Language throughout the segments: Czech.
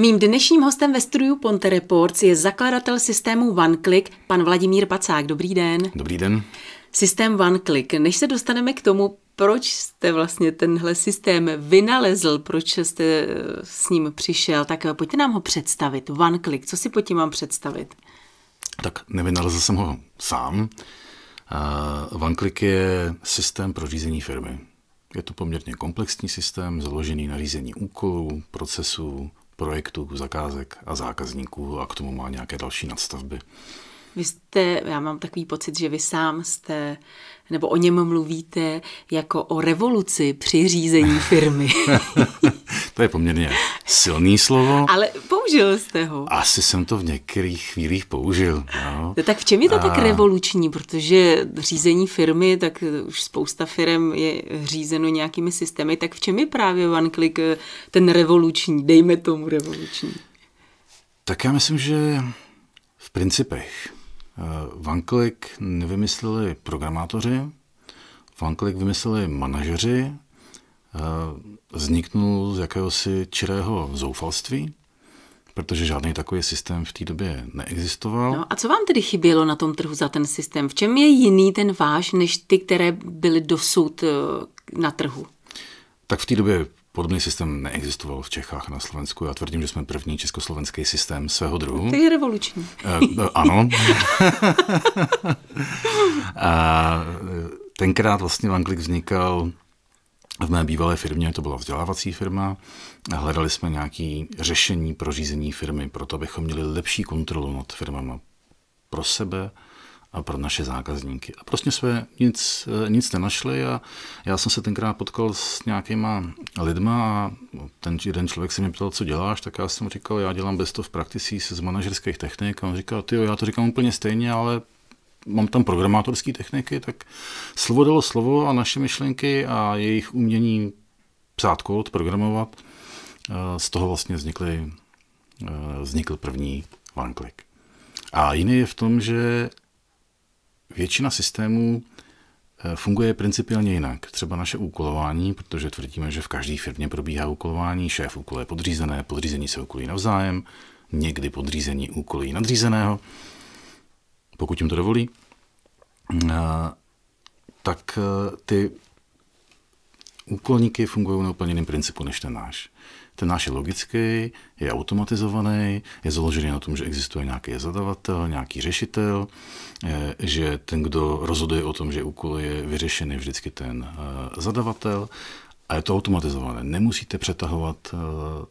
Mým dnešním hostem ve studiu Ponte Reports je zakladatel systému OneClick, pan Vladimír Pacák. Dobrý den. Dobrý den. Systém OneClick. Než se dostaneme k tomu, proč jste vlastně tenhle systém vynalezl, proč jste eh, s ním přišel, tak eh, pojďte nám ho představit. OneClick, co si pod tím mám představit? Tak nevynalezl jsem ho sám. Uh, OneClick je systém pro řízení firmy. Je to poměrně komplexní systém, založený na řízení úkolů, procesů, projektů, zakázek a zákazníků a k tomu má nějaké další nadstavby. Vy jste, já mám takový pocit, že vy sám jste, nebo o něm mluvíte jako o revoluci při řízení firmy. to je poměrně silný slovo. Ale použil jste ho. Asi jsem to v některých chvílích použil. No. Tak v čem je to A... tak revoluční? Protože řízení firmy, tak už spousta firm je řízeno nějakými systémy, tak v čem je právě OneClick ten revoluční, dejme tomu revoluční? Tak já myslím, že v principech OneClick eh, nevymysleli programátoři, OneClick vymysleli manažeři, eh, vzniknul z jakéhosi čirého zoufalství, protože žádný takový systém v té době neexistoval. No a co vám tedy chybělo na tom trhu za ten systém? V čem je jiný ten váš, než ty, které byly dosud eh, na trhu? Tak v té době Podobný systém neexistoval v Čechách a na Slovensku. Já tvrdím, že jsme první československý systém svého druhu. To je revoluční. Uh, ano. a tenkrát vlastně Vanklik vznikal v mé bývalé firmě, to byla vzdělávací firma, hledali jsme nějaké řešení pro řízení firmy, proto abychom měli lepší kontrolu nad firmama pro sebe, a pro naše zákazníky. A prostě jsme nic, nic nenašli a já jsem se tenkrát potkal s nějakýma lidma a ten jeden člověk se mě ptal, co děláš, tak já jsem mu říkal, já dělám best of practices z manažerských technik a on říkal, ty já to říkám úplně stejně, ale mám tam programátorské techniky, tak slovo dalo slovo a naše myšlenky a jejich umění psát kód, programovat, eh, z toho vlastně vznikly, eh, vznikl první OneClick. A jiný je v tom, že Většina systémů eh, funguje principiálně jinak. Třeba naše úkolování, protože tvrdíme, že v každé firmě probíhá úkolování, šéf úkoluje podřízené, podřízení se úkolují navzájem, někdy podřízení úkolují nadřízeného, pokud jim to dovolí, eh, tak eh, ty úkolníky fungují na úplně jiném principu než ten náš. Ten náš je logický, je automatizovaný, je založený na tom, že existuje nějaký zadavatel, nějaký řešitel, eh, že ten, kdo rozhoduje o tom, že úkol je vyřešený, vždycky ten zadavatel. A je to automatizované. Nemusíte přetahovat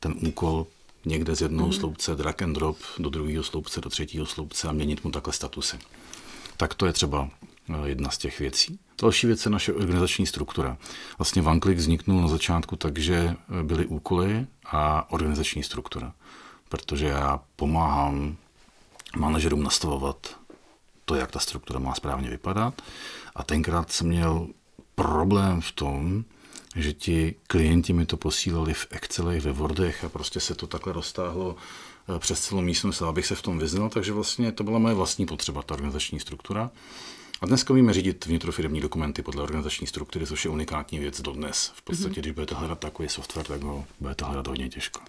ten úkol někde z jednoho mm. sloupce drag and drop do druhého sloupce, do třetího sloupce a měnit mu takhle statusy. Tak to je třeba jedna z těch věcí. Další věc je naše organizační struktura. Vlastně OneClick vzniknul na začátku tak, že byly úkoly a organizační struktura. Protože já pomáhám manažerům nastavovat to, jak ta struktura má správně vypadat. A tenkrát jsem měl problém v tom, že ti klienti mi to posílali v Excelech, ve Wordech a prostě se to takhle roztáhlo eh, přes celou místnost, abych se v tom vyznal, takže vlastně to byla moje vlastní potřeba, ta organizační struktura. A dneska umíme řídit vnitrofirmní dokumenty podle organizační struktury, což je unikátní věc dodnes. V podstatě, mm-hmm. když budete hledat takový software, tak ho budete hledat hodně těžko.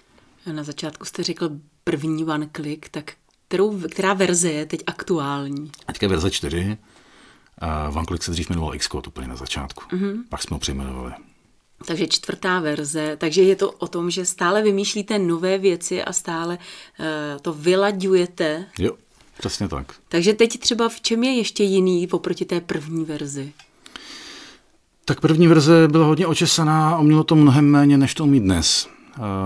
Na začátku jste řekl první one click, tak kterou, která verze je teď aktuální? Teďka je verze 4. A one click se dřív jmenoval Xcode úplně na začátku. Mm-hmm. Pak jsme ho přejmenovali. Takže čtvrtá verze. Takže je to o tom, že stále vymýšlíte nové věci a stále uh, to vylaďujete. Jo. Přesně tak. Takže teď třeba v čem je ještě jiný oproti té první verzi? Tak první verze byla hodně očesaná a mělo to mnohem méně, než to umí dnes.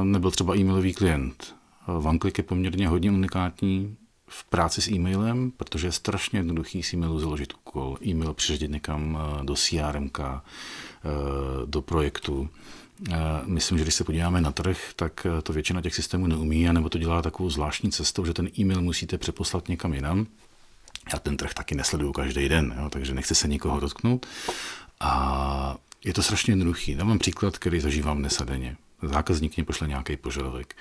Nebyl třeba e-mailový klient. OneClick je poměrně hodně unikátní v práci s e-mailem, protože je strašně jednoduchý z e-mailu založit úkol, e-mail přiřadit někam eh, do CRM, eh, do projektu. Eh, myslím, že když se podíváme na trh, tak to většina těch systémů neumí, anebo to dělá takovou zvláštní cestou, že ten e-mail musíte přeposlat někam jinam. Já ten trh taky nesleduju každý den, jo, takže nechci se nikoho dotknout. A je to strašně jednoduchý. Dám příklad, který zažívám dnes a denně. Zákazník mě pošle nějaký požadavek.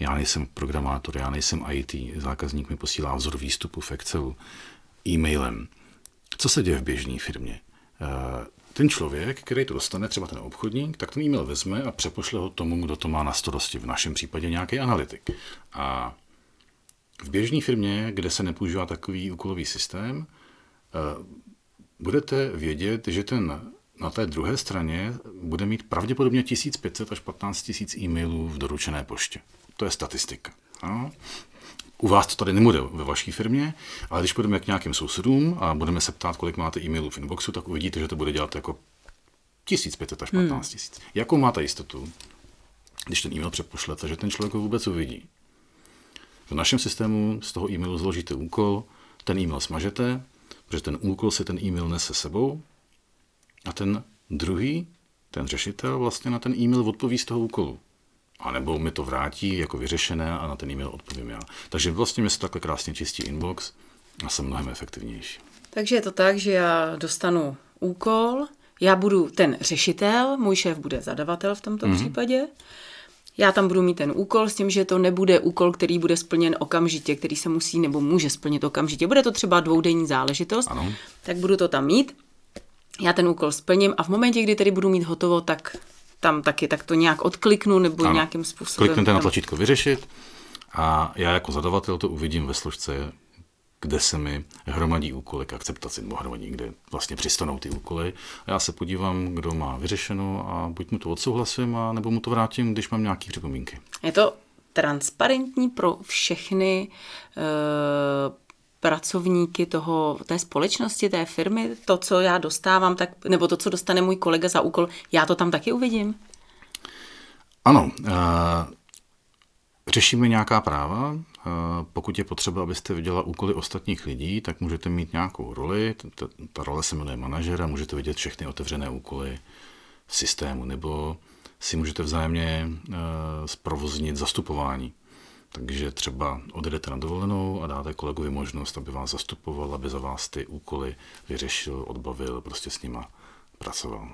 Já nejsem programátor, já nejsem IT. Zákazník mi posílá vzor výstupu v Excelu e-mailem. Co se děje v běžné firmě? Eh, ten člověk, který to dostane, třeba ten obchodník, tak ten e-mail vezme a přepošle ho tomu, kdo to má na starosti. V našem případě nějaký analytik. A v běžné firmě, kde se nepoužívá takový úkolový systém, eh, budete vědět, že ten na té druhé straně bude mít pravděpodobně 1500 až 15 000 e-mailů v doručené poště. To je statistika. No. U vás to tady nebude ve vaší firmě, ale když půjdeme k nějakým sousedům a budeme se ptát, kolik máte e-mailů v inboxu, tak uvidíte, že to bude dělat jako 1500 až 15 000. Hmm. Jakou máte jistotu, když ten e-mail přepošlete, že ten člověk ho vůbec uvidí? V našem systému z toho e-mailu zložíte úkol, ten e-mail smažete, protože ten úkol si ten e-mail nese sebou a ten druhý, ten řešitel, vlastně na ten e-mail odpoví z toho úkolu. A nebo mi to vrátí jako vyřešené a na ten e-mail odpovím já. Takže vlastně mi se takhle krásně čistí inbox a jsem mnohem efektivnější. Takže je to tak, že já dostanu úkol, já budu ten řešitel, můj šéf bude zadavatel v tomto mm-hmm. případě. Já tam budu mít ten úkol s tím, že to nebude úkol, který bude splněn okamžitě, který se musí nebo může splnit okamžitě. Bude to třeba dvoudenní záležitost, ano. tak budu to tam mít. Já ten úkol splním a v momentě, kdy tedy budu mít hotovo, tak tam taky tak to nějak odkliknu nebo ano. nějakým způsobem. Kliknete na tlačítko vyřešit a já jako zadavatel to uvidím ve složce, kde se mi hromadí úkoly k akceptaci, nebo hromadí, kde vlastně přistanou ty úkoly. A já se podívám, kdo má vyřešeno a buď mu to odsouhlasím, a nebo mu to vrátím, když mám nějaké připomínky. Je to transparentní pro všechny e, pracovníky toho, té společnosti, té firmy, to, co já dostávám, tak, nebo to, co dostane můj kolega za úkol, já to tam taky uvidím? Ano. Uh, řešíme nějaká práva. Uh, pokud je potřeba, abyste viděla úkoly ostatních lidí, tak můžete mít nějakou roli. Ta, ta role se jmenuje manažera, můžete vidět všechny otevřené úkoly v systému, nebo si můžete vzájemně uh, zprovoznit zastupování. Takže třeba odjedete na dovolenou a dáte kolegovi možnost, aby vás zastupoval, aby za vás ty úkoly vyřešil, odbavil, prostě s nima pracoval.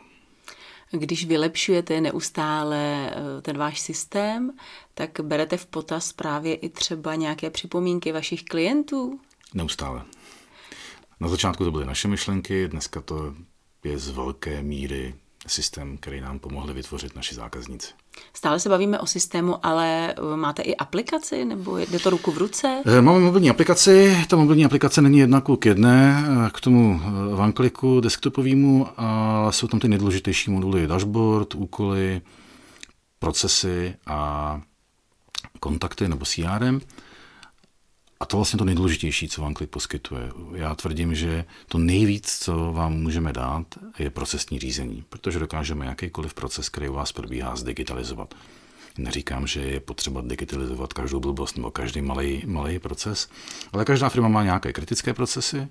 Když vylepšujete neustále eh, ten váš systém, tak berete v potaz právě i třeba nějaké připomínky vašich klientů? Neustále. Na začátku to byly naše myšlenky, dneska to je z velké míry systém, který nám pomohli vytvořit naši zákazníci. Stále se bavíme o systému, ale eh, máte i aplikaci, nebo jde to ruku v ruce? Eh, máme mobilní aplikaci, ta mobilní aplikace není jedna k jedné, eh, k tomu OneClicku desktopovému a jsou tam ty nejdůležitější moduly dashboard, úkoly, procesy a kontakty nebo CRM. A to vlastně to nejdůležitější, co vám Klik poskytuje. Já tvrdím, že to nejvíc, co vám můžeme dát, je procesní řízení, protože dokážeme jakýkoliv proces, který u vás probíhá, zdigitalizovat. Neříkám, že je potřeba digitalizovat každou blbost nebo každý malý, malý proces, ale každá firma má nějaké kritické procesy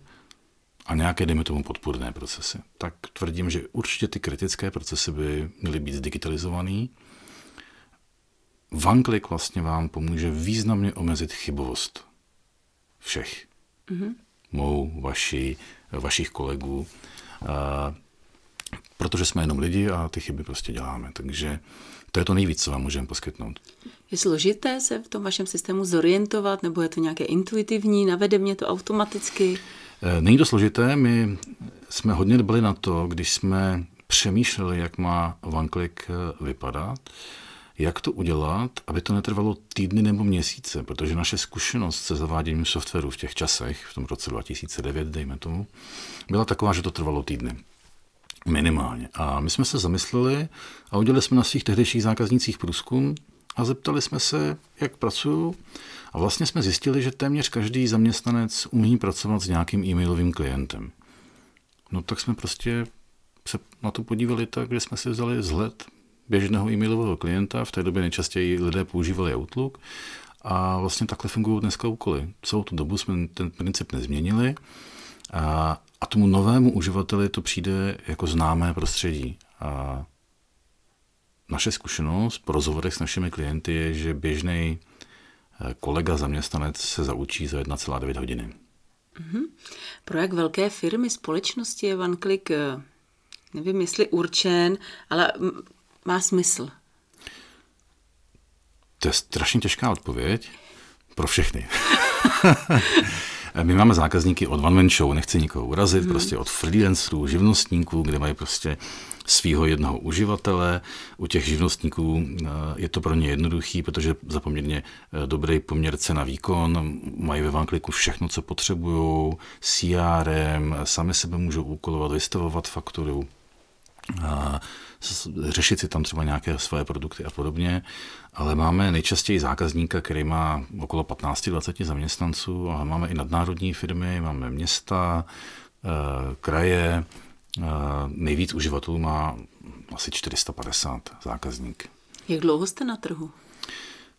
a nějaké, dejme tomu, podpůrné procesy. Tak tvrdím, že určitě ty kritické procesy by měly být zdigitalizované. OneClick vlastně vám pomůže významně omezit chybovost všech. Mm-hmm. Mou, vaši, vašich kolegů. A, protože jsme jenom lidi a ty chyby prostě děláme. Takže to je to nejvíc, co vám můžeme poskytnout. Je složité se v tom vašem systému zorientovat, nebo je to nějaké intuitivní, navede mě to automaticky? E, není to složité, my jsme hodně dbali na to, když jsme přemýšleli, jak má OneClick e, vypadat, jak to udělat, aby to netrvalo týdny nebo měsíce, protože naše zkušenost se zaváděním softwaru v těch časech, v tom roce 2009, dejme tomu, byla taková, že to trvalo týdny. Minimálně. A my jsme se zamysleli a udělali jsme na svých tehdejších zákaznících průzkum a zeptali jsme se, jak pracují. A vlastně jsme zjistili, že téměř každý zaměstnanec umí pracovat s nějakým e-mailovým klientem. No tak jsme prostě se na to podívali tak, že jsme si vzali vzhled běžného e-mailového klienta. V té době nejčastěji lidé používali Outlook a vlastně takhle fungují dneska úkoly. Celou tu dobu jsme ten princip nezměnili a, a tomu novému uživateli to přijde jako známé prostředí. A naše zkušenost po rozhovorech s našimi klienty je, že běžný eh, kolega zaměstnanec se zaučí za 1,9 hodiny. Mm-hmm. Pro jak velké firmy, společnosti je OneClick, eh, nevím jestli určen, ale má smysl? To je strašně těžká odpověď pro všechny. My máme zákazníky od One Man Show, nechci nikoho urazit, hmm. prostě od freelancerů, živnostníků, kde mají prostě svého jednoho uživatele. U těch živnostníků eh, je to pro ně jednoduchý, protože za poměrně eh, dobrý poměr cena výkon mají ve Vankliku všechno, co potřebují, CRM, sami sebe můžou úkolovat, vystavovat fakturu, řešit si tam třeba nějaké svoje produkty a podobně, ale máme nejčastěji zákazníka, který má okolo 15-20 zaměstnanců, ale máme i nadnárodní firmy, máme města, eh, kraje, eh, nejvíc uživatelů má asi 450 zákazník. Jak dlouho jste na trhu?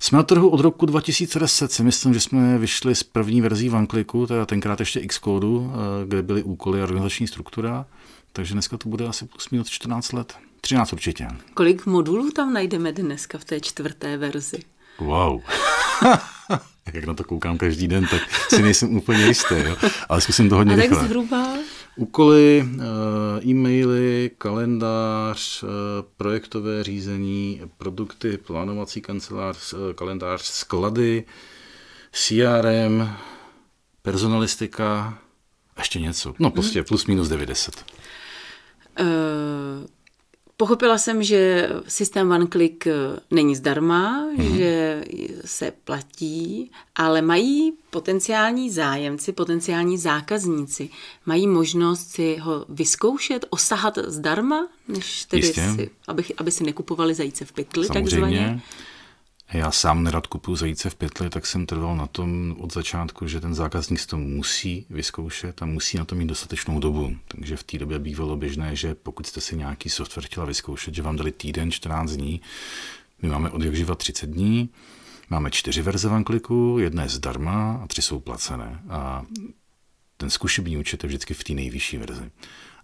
Jsme na trhu od roku 2010, si myslím, že jsme vyšli z první verzí Vankliku, teda tenkrát ještě Xcode, eh, kde byly úkoly a organizační struktura, takže dneska to bude asi plus minus 14 let. 13 určitě. Kolik modulů tam najdeme dneska v té čtvrté verzi? Wow. Jak na to koukám každý den, tak si nejsem úplně jistý, jo? ale zkusím to hodně A rychle. zhruba? Úkoly, eh, e-maily, kalendář, eh, projektové řízení, produkty, plánovací kancelář, eh, kalendář, sklady, CRM, personalistika, ještě něco. No prostě plus minus 90. Uh, Pochopila jsem, že systém OneClick není zdarma, mm-hmm. že se platí, ale mají potenciální zájemci, potenciální zákazníci, mají možnost si ho vyzkoušet, osahat zdarma, než tedy si, aby, aby si nekupovali zajíce v pytli, Samozřejmě. takzvaně. Já sám nerad kupuju zajíce v pytli, tak jsem trval na tom od začátku, že ten zákazník to musí vyzkoušet a musí na to mít dostatečnou dobu. Takže v té době bývalo běžné, že pokud jste si nějaký software chtěla vyzkoušet, že vám dali týden, 14 dní, my máme od jak živa 30 dní, máme čtyři verze vankliku, jedna je zdarma a tři jsou placené. A ten zkušební účet je vždycky v té nejvyšší verzi.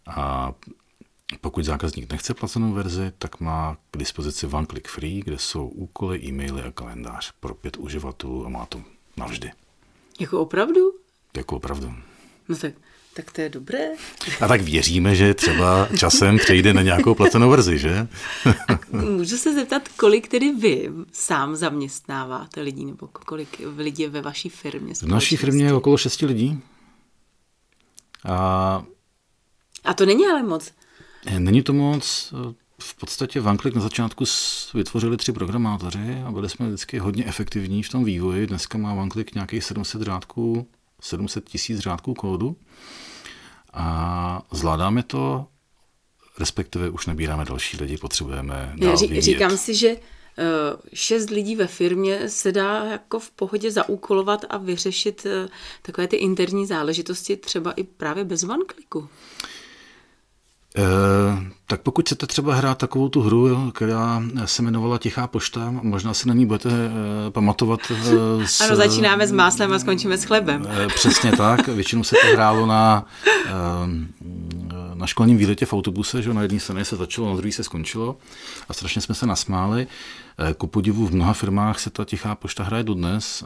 A pokud zákazník nechce placenou verzi, tak má k dispozici One Click Free, kde jsou úkoly, e-maily a kalendář pro pět uživatelů a má to navždy. Jako opravdu? Jako opravdu. No tak, tak to je dobré. A tak věříme, že třeba časem přejde na nějakou placenou verzi, že? A můžu se zeptat, kolik tedy vy sám zaměstnáváte lidí, nebo kolik lidí je ve vaší firmě? V naší firmě je okolo šesti lidí. A... A to není ale moc. Není to moc. V podstatě Vanklik na začátku vytvořili tři programátoři a byli jsme vždycky hodně efektivní v tom vývoji. Dneska má Vanklik nějakých 700 řádků, 700 tisíc řádků kódu a zvládáme to, respektive už nabíráme další lidi, potřebujeme dál Ří, Říkám si, že šest lidí ve firmě se dá jako v pohodě zaúkolovat a vyřešit takové ty interní záležitosti třeba i právě bez OneClicku. Eh, tak pokud chcete třeba hrát takovou tu hru, která se jmenovala Tichá pošta, možná si na ní budete uh, pamatovat. Uh, s, ano, začínáme s máslem a skončíme s chlebem. Přesně tak, většinou se to hrálo na, na školním výletě v autobuse, že na jedné straně se začalo, na druhé se skončilo a strašně jsme se nasmáli. Ku podivu v mnoha firmách se ta Tichá pošta hraje dodnes.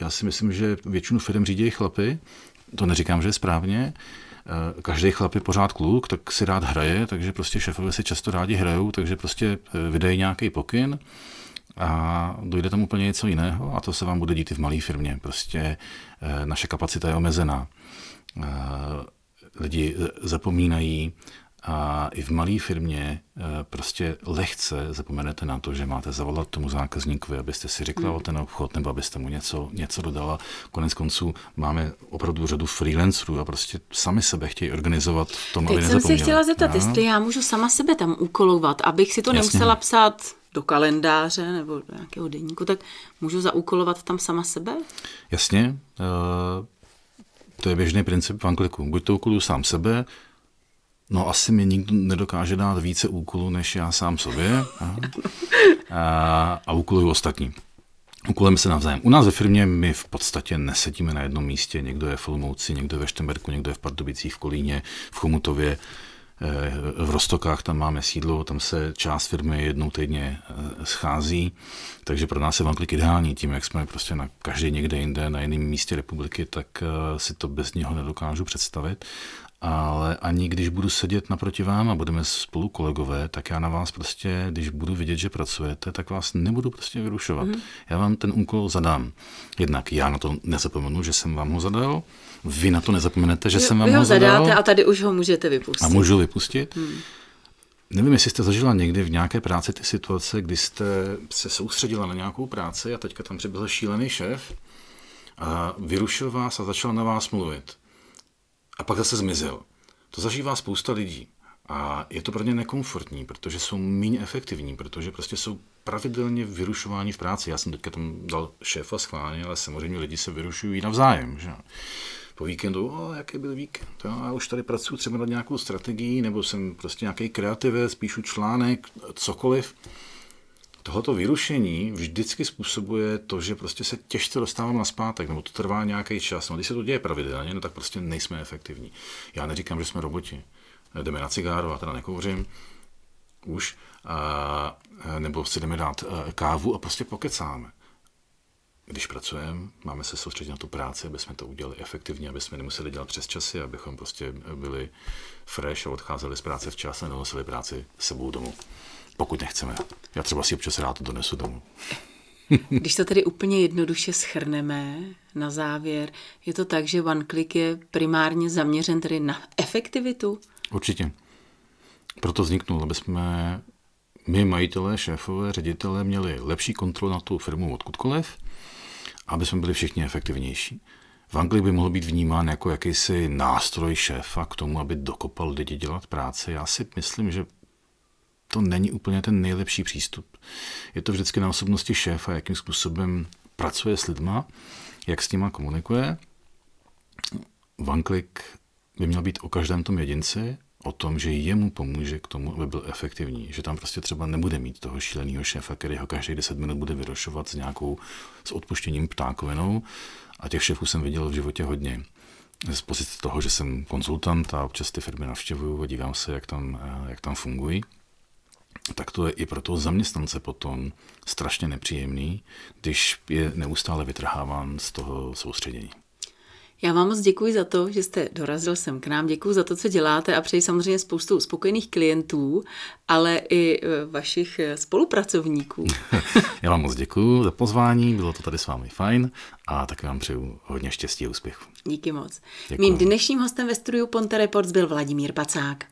Já si myslím, že většinu firm řídí chlapy, to neříkám, že je správně, Eh, každý chlap je pořád kluk, tak si rád hraje, takže prostě šéfové si často rádi hrajou, takže prostě eh, vydají nějaký pokyn a dojde tam úplně něco jiného a to se vám bude dít i v malé firmě. Prostě eh, naše kapacita je omezená. Lidi zapomínají a i v malé firmě eh, prostě lehce zapomenete na to, že máte zavolat tomu zákazníkovi, abyste si řekla hmm. o ten obchod, nebo abyste mu něco, něco dodala. Konec konců máme opravdu řadu freelancerů a prostě sami sebe chtějí organizovat v tom, Teď aby jsem se chtěla zeptat, no. jestli já můžu sama sebe tam úkolovat, abych si to Jasně. nemusela psát do kalendáře nebo do nějakého denníku, tak můžu zaúkolovat tam sama sebe? Jasně. Uh, to je běžný princip v Ankliku. Buď to úkoluju sám sebe, No asi mi nikdo nedokáže dát více úkolů, než já sám sobě a, a, a úkoluju ostatní. Úkolujeme se navzájem. U nás ve firmě my v podstatě nesedíme na jednom místě. Někdo je v Olomouci, někdo je ve Štemberku, někdo je v Pardubicích, v Kolíně, v Chomutově, eh, v Rostokách tam máme sídlo, tam se část firmy jednou týdně eh, schází, takže pro nás je OneClick ideální. Tím, jak jsme prostě na každý někde jinde, na jiném místě republiky, tak eh, si to bez něho nedokážu představit ale ani když budu sedět naproti vám a budeme spolu kolegové, tak já na vás prostě, když budu vidět, že pracujete, tak vás nebudu prostě vyrušovat. Mm. Já vám ten úkol zadám. Jednak já na to nezapomenu, že jsem vám ho zadal, vy na to nezapomenete, že vy, jsem vám vy ho ho zadal. zadáte a tady už ho můžete vypustit. A můžu vypustit. Hmm. Nevím, jestli jste zažila někdy v nějaké práci ty situace, kdy jste se soustředila na nějakou práci a teďka tam přibyl šílený šéf a vyrušil vás a začal na vás mluvit. A pak zase zmizel. To zažívá spousta lidí. A je to pro ně nekomfortní, protože jsou méně efektivní, protože prostě jsou pravidelně vyrušováni v práci. Já jsem teďka tam dal šéfa schválně, ale samozřejmě lidi se vyrušují navzájem. Že? po víkendu, o, jaký byl víkend, já už tady pracuji třeba nad nějakou strategií, nebo jsem prostě nějaký kreativec, píšu článek, cokoliv. Tohoto vyrušení vždycky způsobuje to, že prostě se těžce dostávám na zpátek, nebo to trvá nějaký čas. No, když se to děje pravidelně, no tak prostě nejsme efektivní. Já neříkám, že jsme roboti. Jdeme na cigáro, a teda nekouřím, už, a, nebo si jdeme dát kávu a prostě pokecáme když pracujeme, máme se soustředit na tu práci, aby jsme to udělali efektivně, aby jsme nemuseli dělat přes časy, abychom prostě byli fresh a odcházeli z práce včas a nenosili práci sebou domů. Pokud nechceme. Já třeba si občas rád to donesu domů. Když to tedy úplně jednoduše schrneme na závěr, je to tak, že OneClick je primárně zaměřen tedy na efektivitu? Určitě. Proto vzniknul, aby jsme my, majitelé, šéfové, ředitelé, měli lepší kontrolu na tu firmu odkudkoliv, aby jsme byli všichni efektivnější. V Anglii by mohl být vnímán jako jakýsi nástroj šéfa k tomu, aby dokopal lidi dělat práci. Já si myslím, že to není úplně ten nejlepší přístup. Je to vždycky na osobnosti šéfa, jakým způsobem pracuje s lidma, jak s nima komunikuje. OneClick by měl být o každém tom jedinci o tom, že jemu pomůže k tomu, aby byl efektivní. Že tam prostě třeba nebude mít toho šíleného šéfa, který ho každý 10 minut bude vyrošovat s nějakou, s odpuštěním ptákovinou. A těch šéfů jsem viděl v životě hodně. Z pozice toho, že jsem konzultant a občas ty firmy navštěvuju a dívám se, jak tam, jak tam fungují, tak to je i pro toho zaměstnance potom strašně nepříjemný, když je neustále vytrháván z toho soustředění. Já vám moc děkuji za to, že jste dorazil sem k nám. Děkuji za to, co děláte a přeji samozřejmě spoustu spokojených klientů, ale i e, vašich e, spolupracovníků. Já vám moc děkuji za pozvání, bylo to tady s vámi fajn a tak vám přeju hodně štěstí a úspěchu. Díky moc. Děkuji. Mým dnešním hostem ve studiu Ponte Reports byl Vladimír Pacák.